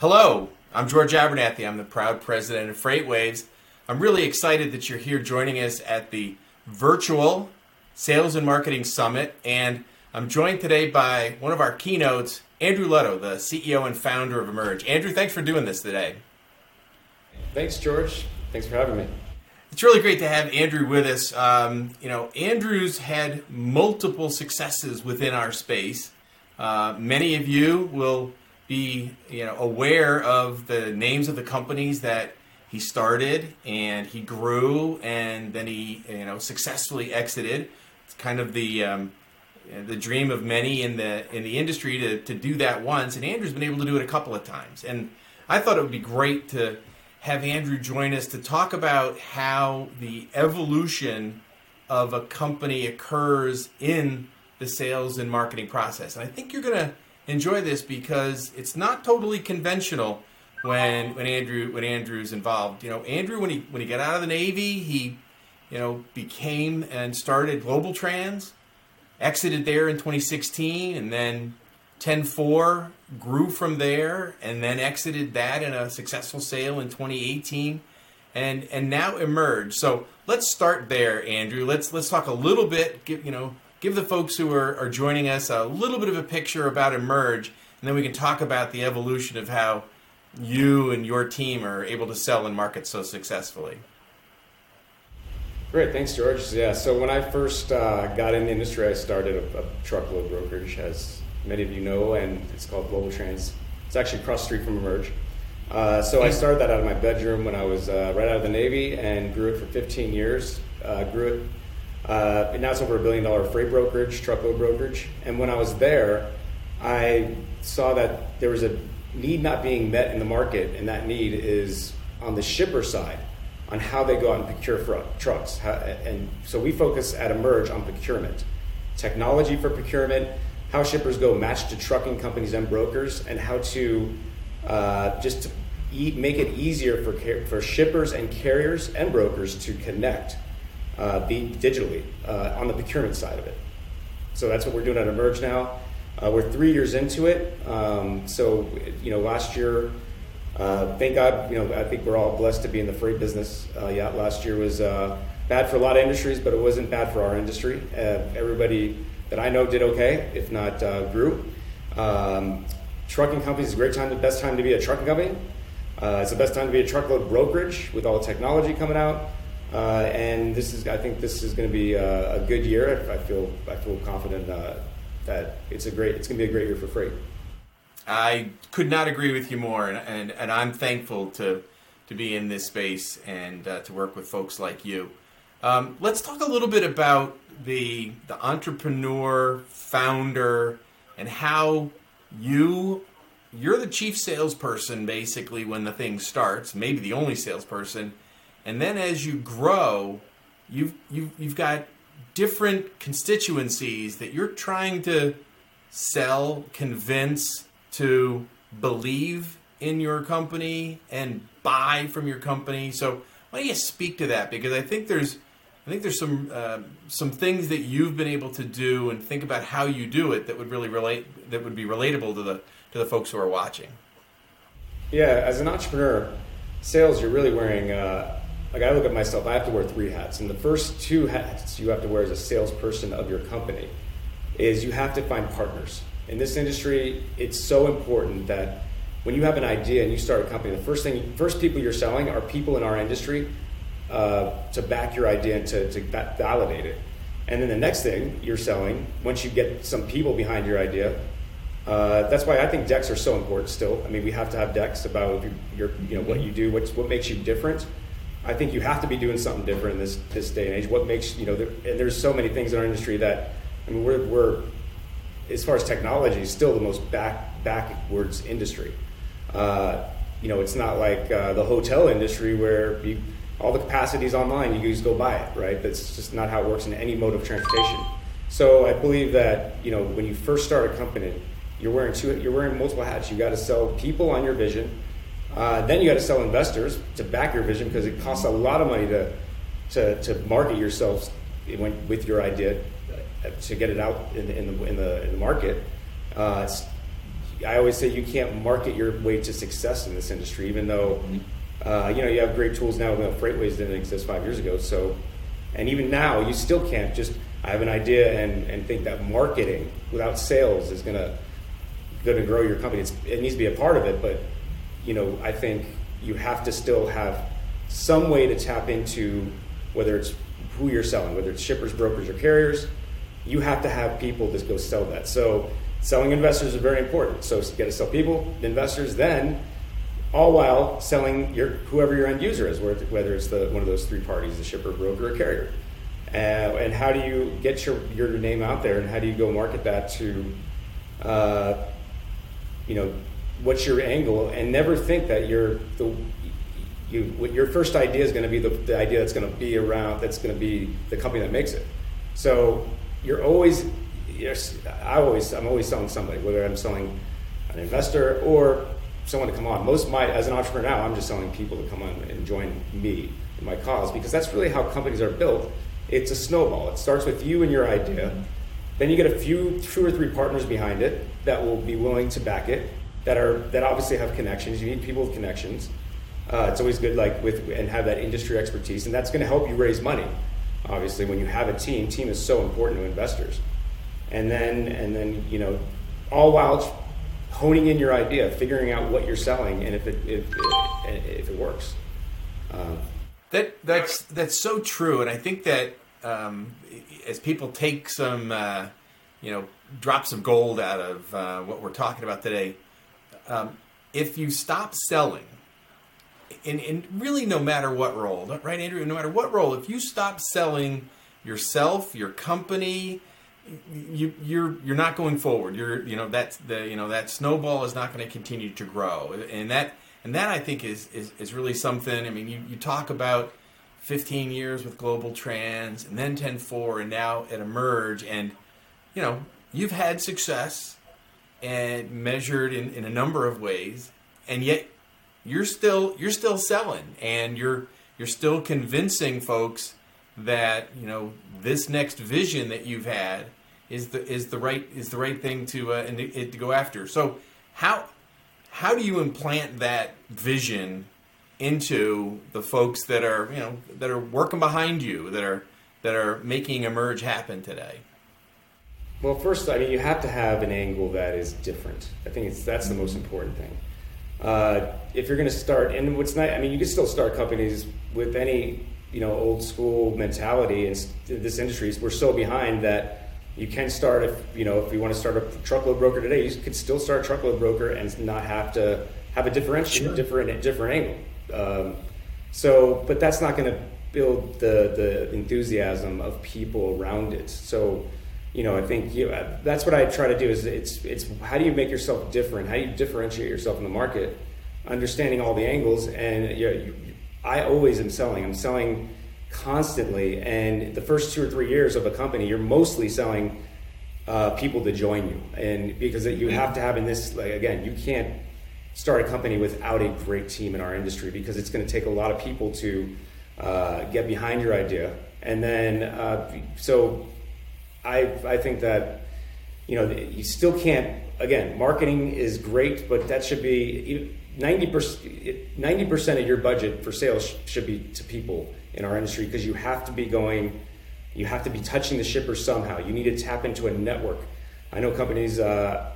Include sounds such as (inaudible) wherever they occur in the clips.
Hello, I'm George Abernathy. I'm the proud president of FreightWaves. I'm really excited that you're here joining us at the virtual Sales and Marketing Summit. And I'm joined today by one of our keynotes, Andrew Leto, the CEO and founder of Emerge. Andrew, thanks for doing this today. Thanks, George. Thanks for having me. It's really great to have Andrew with us. Um, you know, Andrew's had multiple successes within our space. Uh, many of you will be you know aware of the names of the companies that he started and he grew and then he you know successfully exited. It's kind of the um, the dream of many in the in the industry to, to do that once, and Andrew's been able to do it a couple of times. And I thought it would be great to have Andrew join us to talk about how the evolution of a company occurs in the sales and marketing process. And I think you're going to enjoy this because it's not totally conventional when when Andrew when Andrew's involved. You know, Andrew when he when he got out of the Navy, he you know became and started GlobalTranz, exited there in 2016, and then 10-4 grew from there, and then exited that in a successful sale in 2018, and and now Emerge. So let's start there, Andrew. Let's let's talk a little bit. Give, you know give the folks who are, are joining us a little bit of a picture about Emerge, and then we can talk about the evolution of how you and your team are able to sell and market so successfully. Great, thanks, George. Yeah, so when I first uh, got in the industry, I started a, a, truckload brokerage, as many of you know, and it's called GlobalTranz. It's actually across the street from Emerge. Uh, so I started that out of my bedroom when I was uh, right out of the Navy and grew it for 15 years. Uh, grew it uh, now it's over a billion dollar freight brokerage, truckload brokerage. And when I was there, I saw that there was a need not being met in the market, and that need is on the shipper side, on how they go out and procure trucks. And so we focus at Emerge on procurement, technology for procurement, how shippers go match to trucking companies and brokers, and how to uh, just to e- make it easier for, for shippers and carriers and brokers to connect uh, be digitally uh, on the procurement side of it. So that's what we're doing at Emerge now. Uh, we're three years into it. Um, so, you know, last year, uh, thank God, you know, I think we're all blessed to be in the freight business. Uh, yeah, last year was uh, bad for a lot of industries, but it wasn't bad for our industry. everybody that I know did okay, if not grew. Um, trucking companies is a great time, the best time to be a trucking company. it's the best time to be a truckload brokerage with all the technology coming out. Uh, and this is, I think, this is going to be a, a, good year. I feel, I feel confident uh, that it's a great, it's going to be a great year for freight. I could not agree with you more, and and, and I'm thankful to to be in this space and uh, to work with folks like you. Um, let's talk a little bit about the the entrepreneur, founder, and how you you're the chief salesperson basically when the thing starts, maybe the only salesperson and then as you grow, you've you've you've got different constituencies that you're trying to sell, convince to believe in your company and buy from your company. So why don't you speak to that? Because I think there's I think there's some uh, some things that you've been able to do and think about how you do it that would really relate that would be relatable to the to the folks who are watching. Yeah, as an entrepreneur, sales you're really wearing uh, like I look at myself, I have to wear three hats. And the first two hats you have to wear as a salesperson of your company is you have to find partners. In this industry, it's so important that when you have an idea and you start a company, the first thing, first people you're selling are people in our industry uh, to back your idea and to, to validate it. And then the next thing you're selling, once you get some people behind your idea, uh, that's why I think decks are so important still. I mean, we have to have decks about your, you know, what you do, what's, what makes you different. I think you have to be doing something different in this this day and age. What makes you know, there, and there's so many things in our industry that I mean, we're we're as far as technology, is still the most back backwards industry. Uh, you know, it's not like uh, the hotel industry where you, all the capacity is online. You just go buy it, right? That's just not how it works in any mode of transportation. So I believe that you know when you first start a company, you're wearing two, you're wearing multiple hats. You got to sell people on your vision uh, then you got to sell investors to back your vision because it costs a lot of money to to, to market yourself with your idea uh, to get it out in, in, the, in, the, in the market. Uh, I always say you can't market your way to success in this industry, even though uh, you know you have great tools now. Know, FreightWaves didn't exist five years ago, so and even now you still can't just I have an idea and, and think that marketing without sales is gonna gonna grow your company. It's, it needs to be a part of it, but you know I think you have to still have some way to tap into whether it's who you're selling, whether it's shippers, brokers, or carriers. You have to have people to go sell that. So selling investors is very important. So you got to sell people, investors, then all while selling your whoever your end user is, whether it's the one of those three parties, the shipper, broker, or carrier. Uh, and how do you get your, your name out there, and how do you go market that to, uh, you know, what's your angle? And never think that you're the you your first idea is going to be the, the idea that's going to be around that's going to be the company that makes it. So you're always yes, I always I'm always selling somebody, whether I'm selling an investor or someone to come on. Most my as an entrepreneur now, I'm just selling people to come on and join me in my cause because that's really how companies are built. It's a snowball. It starts with you and your idea. Mm-hmm. Then you get a few, two or three partners behind it that will be willing to back it. That are that obviously have connections. You need people with connections. Uh, it's always good, like with and have that industry expertise, and that's going to help you raise money. Obviously, when you have a team, team is so important to investors and then and then you know, all while honing in your idea, figuring out what you're selling, and if it if if, if it works. Um, that that's that's so true, and I think that um, as people take some, uh, you know, drop some gold out of uh, what we're talking about today, um, if you stop selling, and, and really no matter what role, right, Andrew, no matter what role, if you stop selling yourself, your company, you you're you're not going forward. You're you know that's the you know that snowball is not going to continue to grow, and that and that I think is is, is really something. I mean, you, you talk about 15 years with GlobalTranz, and then 10-4, and now at Emerge, and you know you've had success and measured in, in a number of ways, and yet you're still you're still selling, and you're you're still convincing folks that you know this next vision that you've had is the is the right is the right thing to uh, to go after. So how how do you implant that vision into the folks that are you know that are working behind you that are that are making emerge happen today? Well, first, I mean, you have to have an angle that is different. I think it's that's the most important thing. Uh, if you're going to start, and what's nice, I mean, you can still start companies with any you know old school mentality, and this industry we're so behind that you can start if you know if you want to start a truckload broker today, you could still start a truckload broker and not have to have a differential, sure. different different angle. Um, so, but that's not going to build the the enthusiasm of people around it. So, you know, I think you, that's what I try to do. Is it's it's how do you make yourself different? How do you differentiate yourself in the market? Understanding all the angles, and you, you, I always am selling. I'm selling constantly. And the first two or three years of a company, you're mostly selling uh, people to join you, and because you have to have in this like again, you can't start a company without a great team in our industry because it's going to take a lot of people to uh, get behind your idea, and then uh, so I I think that you know you still can't again marketing is great, but that should be 90% 90% of your budget for sales should be to people in our industry because you have to be going, you have to be touching the shipper somehow. You need to tap into a network. I know companies uh,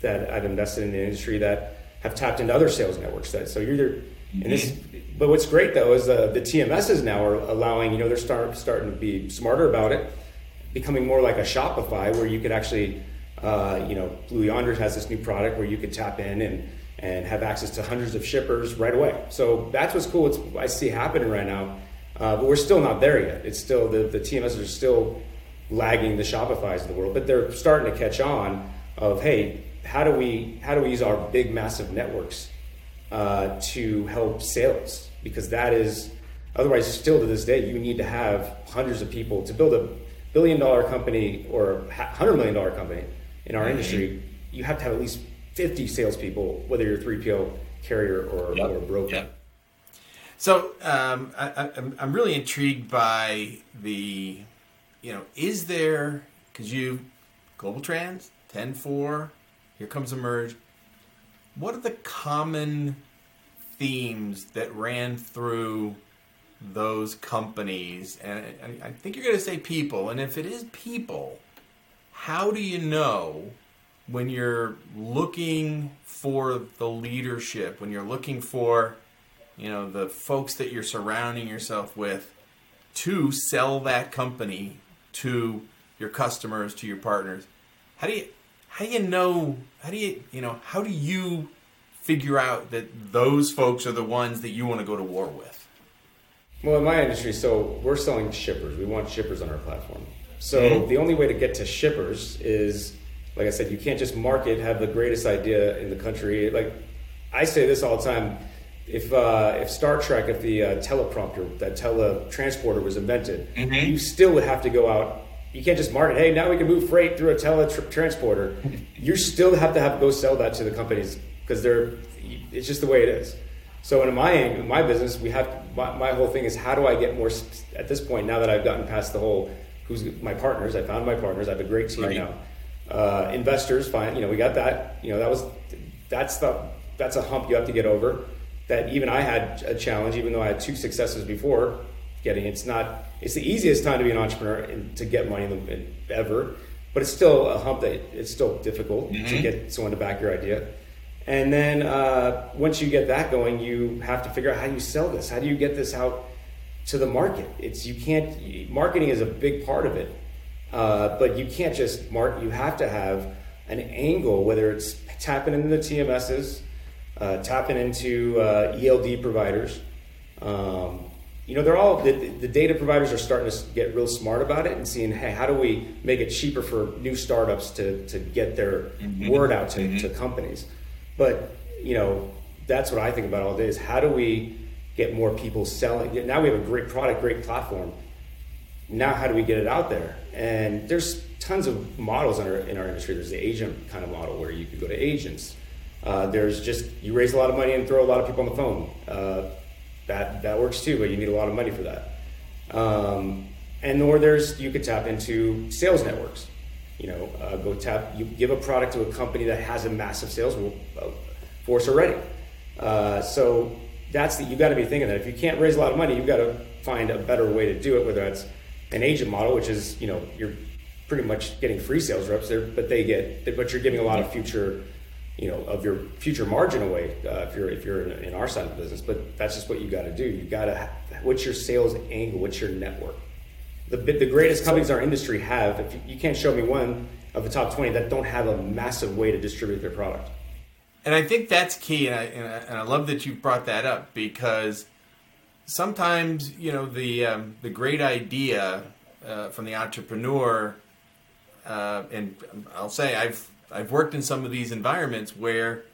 that I've invested in the industry that have tapped into other sales networks. That so you're either and this, but what's great though is uh, the TMSs now are allowing. You know, they're start, starting to be smarter about it, becoming more like a Shopify where you could actually, uh, you know, Blue Yonder has this new product where you could tap in and and have access to hundreds of shippers right away. So that's what's cool. It's I see happening right now uh, but we're still not there yet. It's still the, the TMS are still lagging the Shopify's of the world, but they're starting to catch on. Of hey, how do we how do we use our big massive networks uh, to help sales? Because that is otherwise still to this day you need to have hundreds of people to build a billion dollar company or hundred million dollar company in our mm-hmm. industry. You have to have at least fifty salespeople, whether you're a three PL carrier or, yep. or broker. Yep. So um, I, am really intrigued by the, you know, is there because you GlobalTranz 10 4 here comes emerge what are the common themes that ran through those companies? And I think you're going to say people. And if it is people, how do you know when you're looking for the leadership, when you're looking for, you know, the folks that you're surrounding yourself with to sell that company to your customers, to your partners? How do you how do you know how do you you know how do you figure out that those folks are the ones that you want to go to war with? Well, in my industry, so we're selling shippers. We want shippers on our platform. So mm-hmm. the only way to get to shippers is, like I said, you can't just market, have the greatest idea in the country. Like I say this all the time. If uh, if Star Trek, if the uh, teleprompter, that teletransporter was invented, mm-hmm. you still would have to go out you can't just market, hey, now we can move freight through a teletransporter. (laughs) you still have to have go sell that to the companies because they're, it's just the way it is. So in my in my business, we have my, my, whole thing is how do I get more at this point now that I've gotten past the whole who's my partners. I found my partners. I have a great team right. now. Uh, investors, fine. You know, we got that. You know, that was that's the that's a hump you have to get over. That even I had a challenge, even though I had two successes before getting. It's not. It's the easiest time to be an entrepreneur and to get money in the, ever, but it's still a hump that it's still difficult mm-hmm. to get someone to back your idea. And then uh, once you get that going, you have to figure out how you sell this. How do you get this out to the market? It's you can't. Marketing is a big part of it, uh, but you can't just mark. You have to have an angle, whether it's tapping into the TMSs, uh, tapping into uh, ELD providers. Um, you know, they're all the, the, data providers are starting to get real smart about it and seeing, hey, how do we make it cheaper for new startups to to get their mm-hmm. word out to, mm-hmm. to companies? But you know, that's what I think about all day is how do we get more people selling? Now we have a great product, great platform. Now, how do we get it out there? And there's tons of models in our, in our industry. There's the agent kind of model where you could go to agents. Uh, there's just you raise a lot of money and throw a lot of people on the phone. Uh, that that works too, but you need a lot of money for that. Um, and or there's you could tap into sales networks. You know, uh, go tap. You give a product to a company that has a massive sales uh, force already. Uh, so that's the you've got to be thinking that if you can't raise a lot of money, you've got to find a better way to do it. Whether that's an agent model, which is you know you're pretty much getting free sales reps there, but they get but you're giving a lot of future you know of your future margin away uh, if you're if you're in, in, our side of the business. But that's just what you got to do. You got to what's your sales angle? What's your network? The the greatest companies in our industry have. If you, you can't show me one of the top twenty that don't have a massive way to distribute their product. And I think that's key, and I, and I, and I love that you brought that up because sometimes you know the um, the great idea uh, from the entrepreneur, uh, and I'll say I've I've worked in some of these environments where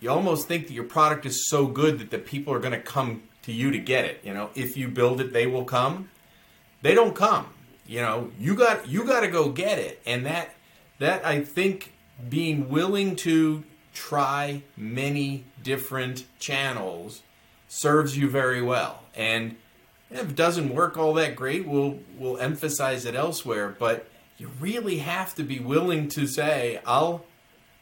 you almost think that your product is so good that the people are going to come to you to get it. You know, if you build it, they will come. They don't come. You know, you got you got to go get it, and that that I think being willing to try many different channels serves you very well. And if it doesn't work all that great, we'll we'll emphasize it elsewhere. But you really have to be willing to say, I'll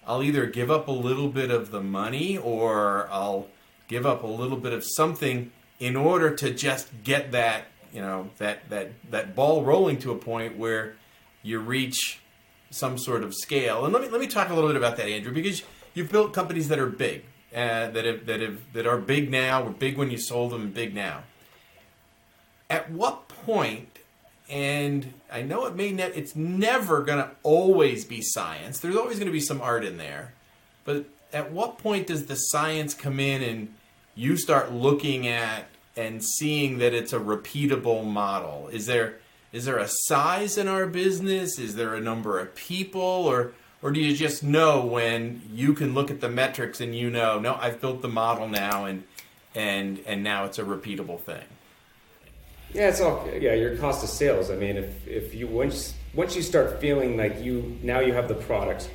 I'll either give up a little bit of the money or I'll give up a little bit of something in order to just get that, you know, that that that ball rolling to a point where you reach some sort of scale. And let me let me talk a little bit about that, Andrew, because you've built companies that are big, uh, that have that have that are big now, were big when you sold them, big now. At what point? and I know it may ne- it's never going to always be science. There's always going to be some art in there. But at what point does the science come in and you start looking at and seeing that it's a repeatable model? Is there is there a size in our business? Is there a number of people or or do you just know when you can look at the metrics and you know, no, I've built the model now and and and now it's a repeatable thing? Yeah, it's all yeah. Your cost of sales. I mean, if if you once once you start feeling like you now you have the product,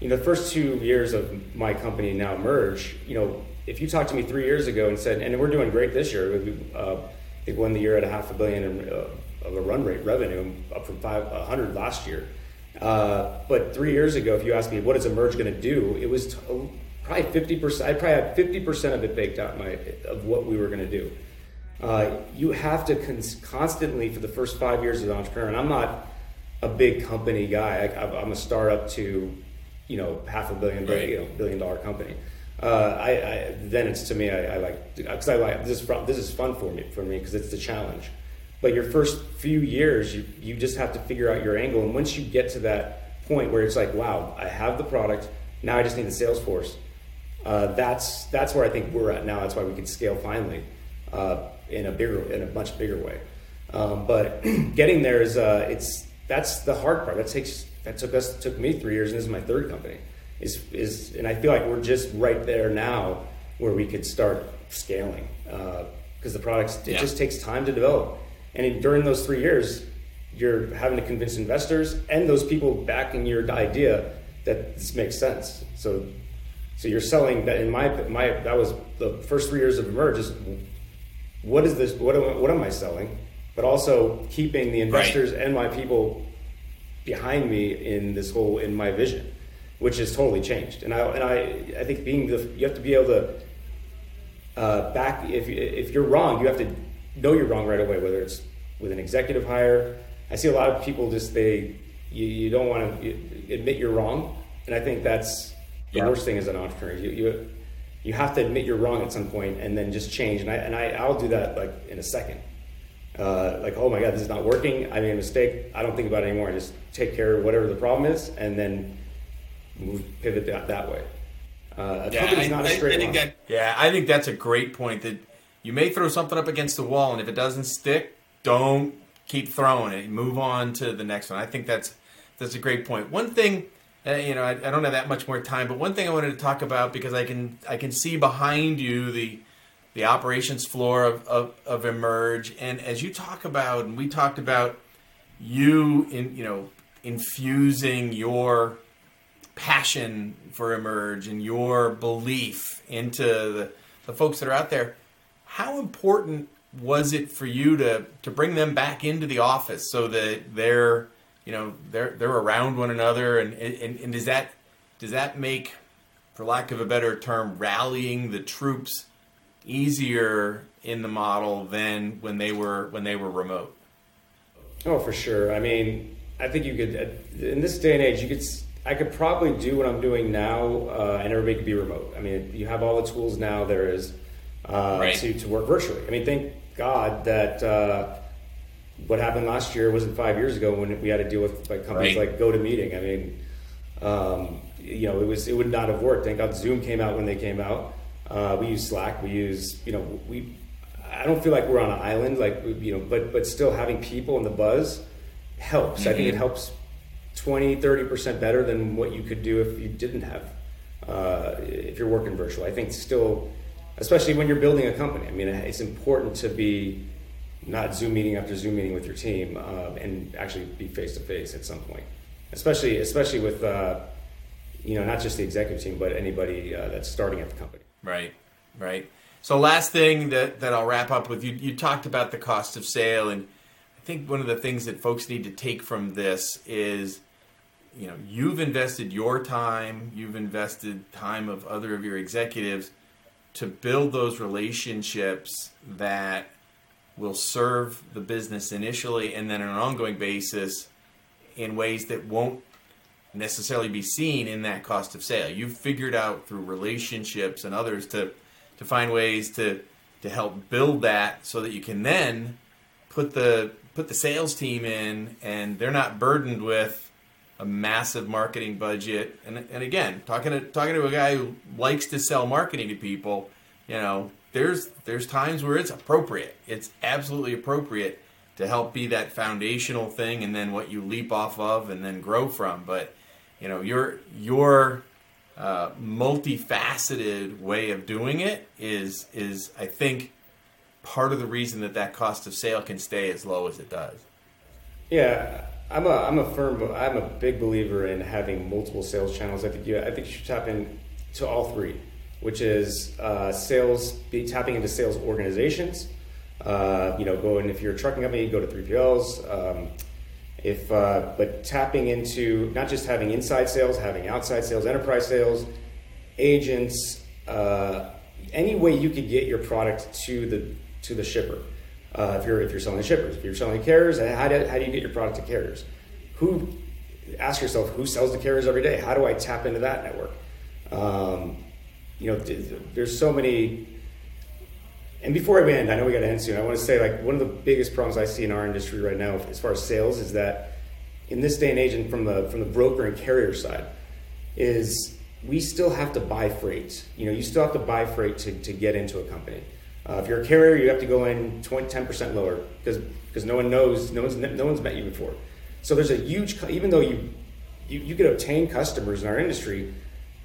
you know, the first two years of my company now merge. You know, if you talked to me three years ago and said, and we're doing great this year. We, uh, won the year at a half a billion in, uh, of a run rate revenue, up from five hundred last year. Uh, but three years ago, if you asked me what is Emerge going to do, it was t- probably fifty percent. I probably had fifty percent of it baked out my of what we were going to do. Uh, you have to cons- constantly for the first five years as an entrepreneur. And I'm not a big company guy. I, am a startup to, you know, half a billion, right. you know, billion dollar company. Uh, I, I, then it's to me I, I like because I like this is this is fun for me for me because it's the challenge. But your first few years, you you just have to figure out your angle, and once you get to that point where it's like, wow, I have the product, now I just need the sales force. Uh, that's that's where I think we're at now. That's why we can scale finally uh, in a bigger in a much bigger way. Um, but (clears throat) getting there is uh, it's that's the hard part. That takes that took us took me three years, and this is my third company is is and I feel like we're just right there now where we could start scaling because uh, the products it yeah. just takes time to develop and during those three years you're having to convince investors and those people backing your idea that this makes sense so so you're selling that in my my that was the first three years of emerge is what is this what am, what am I selling but also keeping the investors right. and my people behind me in this whole in my vision which has totally changed. And I and I I think being the you have to be able to uh, back if if you're wrong, you have to know you're wrong right away. Whether it's with an executive hire, I see a lot of people just they you, you don't want to admit you're wrong, and I think that's the yeah. worst thing as an entrepreneur. You, you you have to admit you're wrong at some point and then just change. And I and I I'll do that like in a second. Uh, like, oh my God, this is not working. I made a mistake. I don't think about it anymore. I just take care of whatever the problem is, and then move, pivot that, that way. Uh, yeah, I, not a straight I, That, yeah, I think that's a great point. That you may throw something up against the wall, and if it doesn't stick, don't keep throwing it. Move on to the next one. I think that's that's a great point. One thing, uh, you know, I, I, don't have that much more time, but one thing I wanted to talk about because I can I can see behind you the the operations floor of, of, of Emerge, and as you talk about, and we talked about you in you know infusing your passion for Emerge and your belief into the, the folks that are out there, how important was it for you to to bring them back into the office so that they're you know they're they're around one another? And and, and does that does that make for lack of a better term rallying the troops easier in the model than when they were when they were remote? Oh for sure. I mean i think you could in this day and age you could I could probably do what I'm doing now, uh, and everybody could be remote. I mean, you have all the tools now there is uh, right. to, to work virtually. I mean, thank God that uh, what happened last year wasn't five years ago when we had to deal with like companies right. like GoToMeeting. I mean, um, you know, it was it would not have worked. Thank God Zoom came out when they came out. Uh, we use Slack. We use you know we. I don't feel like we're on an island, like you know, but but still having people and the buzz helps. Mm-hmm. I think it mm-hmm. helps 20, 30% better than what you could do if you didn't have, uh, if you're working virtual. I think still, especially when you're building a company, I mean, it's important to be not Zoom meeting after Zoom meeting with your team uh, and actually be face to face at some point, especially, especially with, uh, you know, not just the executive team, but anybody uh, that's starting at the company. Right, right. So last thing that, that I'll wrap up with, you, you talked about the cost of sale and I think one of the things that folks need to take from this is you know you've invested your time you've invested time of other of your executives to build those relationships that will serve the business initially and then on an ongoing basis in ways that won't necessarily be seen in that cost of sale. You've figured out through relationships and others to to find ways to to help build that so that you can then put the put the sales team in and they're not burdened with a massive marketing budget. And, and again, talking to talking to a guy who likes to sell marketing to people, you know, there's there's times where it's appropriate. It's absolutely appropriate to help be that foundational thing, and then what you leap off of, and then grow from. But you know, your your uh, multifaceted way of doing it is is I think part of the reason that that cost of sale can stay as low as it does. Yeah, I'm a I'm a firm I'm a big believer in having multiple sales channels. I think you I think you should tap in to all three, which is uh, sales be tapping into sales organizations. Uh, you know, going if you're a trucking company, go to 3PLs. Um, if uh, but tapping into not just having inside sales, having outside sales, enterprise sales, agents, uh, any way you could get your product to the to the shipper. Uh, if you're if you're selling shippers, if you're selling carriers, how do, how do you get your product to carriers? Who ask yourself who sells to carriers every day? How do I tap into that network? Um, you know, there's so many. And before I end, I know we got to end soon. I want to say like one of the biggest problems I see in our industry right now, as far as sales, is that in this day and age, and from the from the broker and carrier side, is we still have to buy freight. You know, you still have to buy freight to, to get into a company. Uh, if you're a carrier, you have to go in 20, 10% lower because because no one knows, no one's no one's met you before. So there's a huge, even though you you, you could obtain customers in our industry,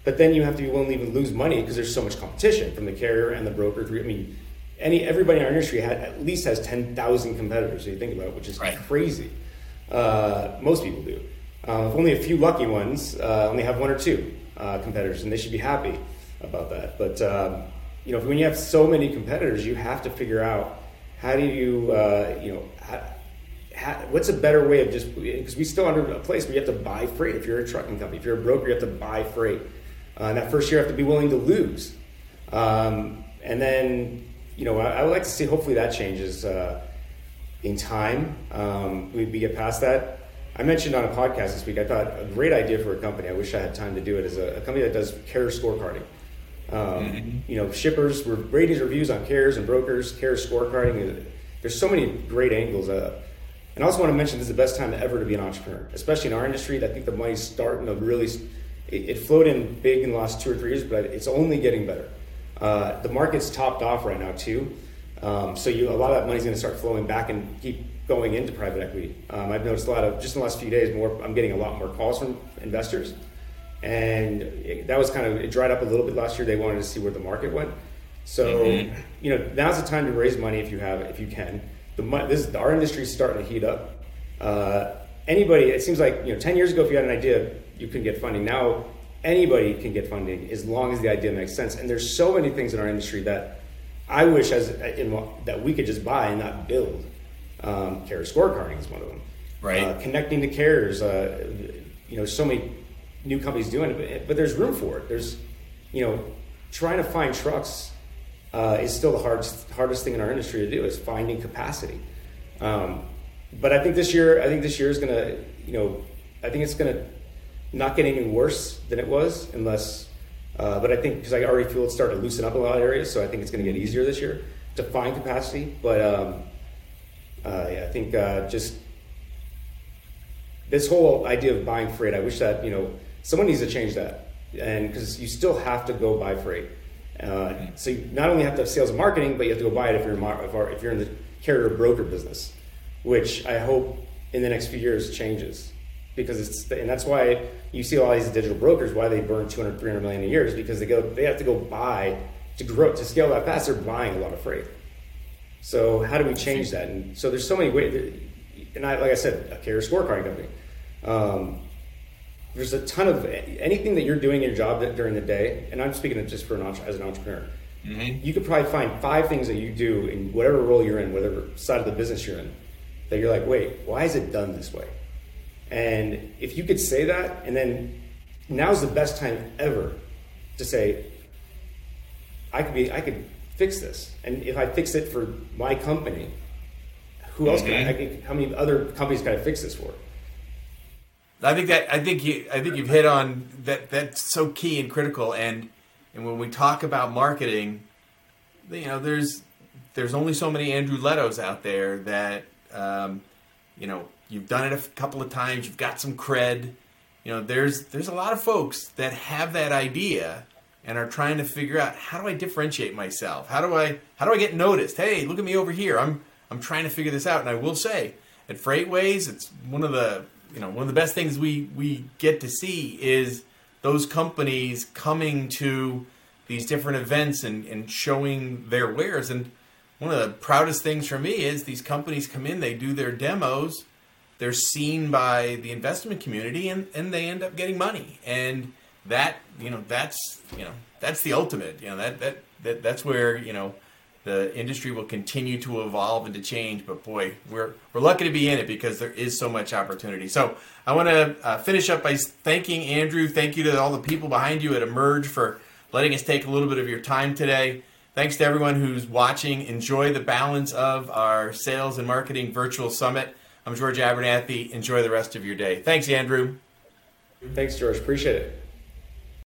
but then you have to be willing to even lose money because there's so much competition from the carrier and the broker. I mean, any everybody in our industry had, at least has 10,000 competitors. So you think about it, which is right. crazy. Uh, most people do. Uh, only a few lucky ones uh, only have one or two uh, competitors, and they should be happy about that. But um, you know, when you have so many competitors, you have to figure out how do you, uh, you know, how, how, what's a better way of just because we still under a place where you have to buy freight. If you're a trucking company, if you're a broker, you have to buy freight. Uh, and that first year, you have to be willing to lose. Um, and then, you know, I, I, would like to see. Hopefully, that changes uh, in time. Um, we, we get past that. I mentioned on a podcast this week. I thought a great idea for a company. I wish I had time to do it. Is a, a company that does carrier scorecarding. Um, mm-hmm. You know, shippers, ratings, reviews on carriers and brokers, carrier scorecarding. There's so many great angles. Uh, and I also want to mention this is the best time ever to be an entrepreneur, especially in our industry. I think the money's starting to really. It, it flowed in big in the last two or three years, but it's only getting better. Uh, the market's topped off right now too, um, so you, a lot of that money's going to start flowing back and keep going into private equity. Um, I've noticed a lot of just in the last few days, more. I'm getting a lot more calls from investors and it, that was kind of it dried up a little bit last year. They wanted to see where the market went. So mm-hmm. you know now's the time to raise money if you have if you can. The this our industry is starting to heat up. Uh, anybody, it seems like you know, ten years ago, if you had an idea, you couldn't get funding. Now anybody can get funding as long as the idea makes sense. And there's so many things in our industry that I wish as in, that we could just buy and not build. Um, carrier scorecarding is one of them. Right. Uh, connecting to carriers. Uh, you know, so many new companies doing it, but, but there's room for it. There's, you know, trying to find trucks uh, is still the hardest hardest thing in our industry to do is finding capacity. Um, but I think this year, I think this year is gonna, you know, I think it's gonna not get any worse than it was unless. Uh, but I think because I already feel it's starting to loosen up a lot of areas, so I think it's going to get easier this year to find capacity. But um, uh, yeah, I think uh, just this whole idea of buying freight, I wish that you know someone needs to change that, and because you still have to go buy freight. Uh, so you not only have to have sales and marketing, but you have to go buy it if you're if you're in the carrier broker business, which I hope in the next few years changes. Because it's and that's why you see all these digital brokers why they burn 200 300 million a year is because they go they have to go buy to grow to scale that fast they're buying a lot of freight. So how do we change that? And so there's so many ways and I, like i said a carrier scorecard company. Um, there's a ton of anything that you're doing in your job that, during the day, and I'm speaking just for an as an entrepreneur. Mm-hmm. You could probably find five things that you do in whatever role you're in, whatever side of the business you're in, that you're like, wait, why is it done this way? And if you could say that, and then now's the best time ever to say, I could be, I could fix this, and if I fix it for my company, who else mm-hmm. can I, I can, how many other companies can I fix this for? I think that I think you I think you've hit on that. That's so key and critical. And and when we talk about marketing, you know, there's there's only so many Andrew Letos out there that um, you know you've done it a couple of times. You've got some cred. You know, there's there's a lot of folks that have that idea and are trying to figure out how do I differentiate myself? How do I how do I get noticed? Hey, look at me over here. I'm I'm trying to figure this out. And I will say, at FreightWaves, it's one of the you know one of the best things we we get to see is those companies coming to these different events and, and showing their wares. And one of the proudest things for me is these companies come in they do their demos they're seen by the investment community and, and they end up getting money. And that you know that's you know that's the ultimate. You know that that, that that's where you know the industry will continue to evolve and to change. But boy, we're we're lucky to be in it because there is so much opportunity. So I want to uh, finish up by thanking Andrew. Thank you to all the people behind you at Emerge for letting us take a little bit of your time today. Thanks to everyone who's watching. Enjoy the balance of our sales and marketing virtual summit. I'm George Abernathy. Enjoy the rest of your day. Thanks, Andrew. Thanks, George. Appreciate it.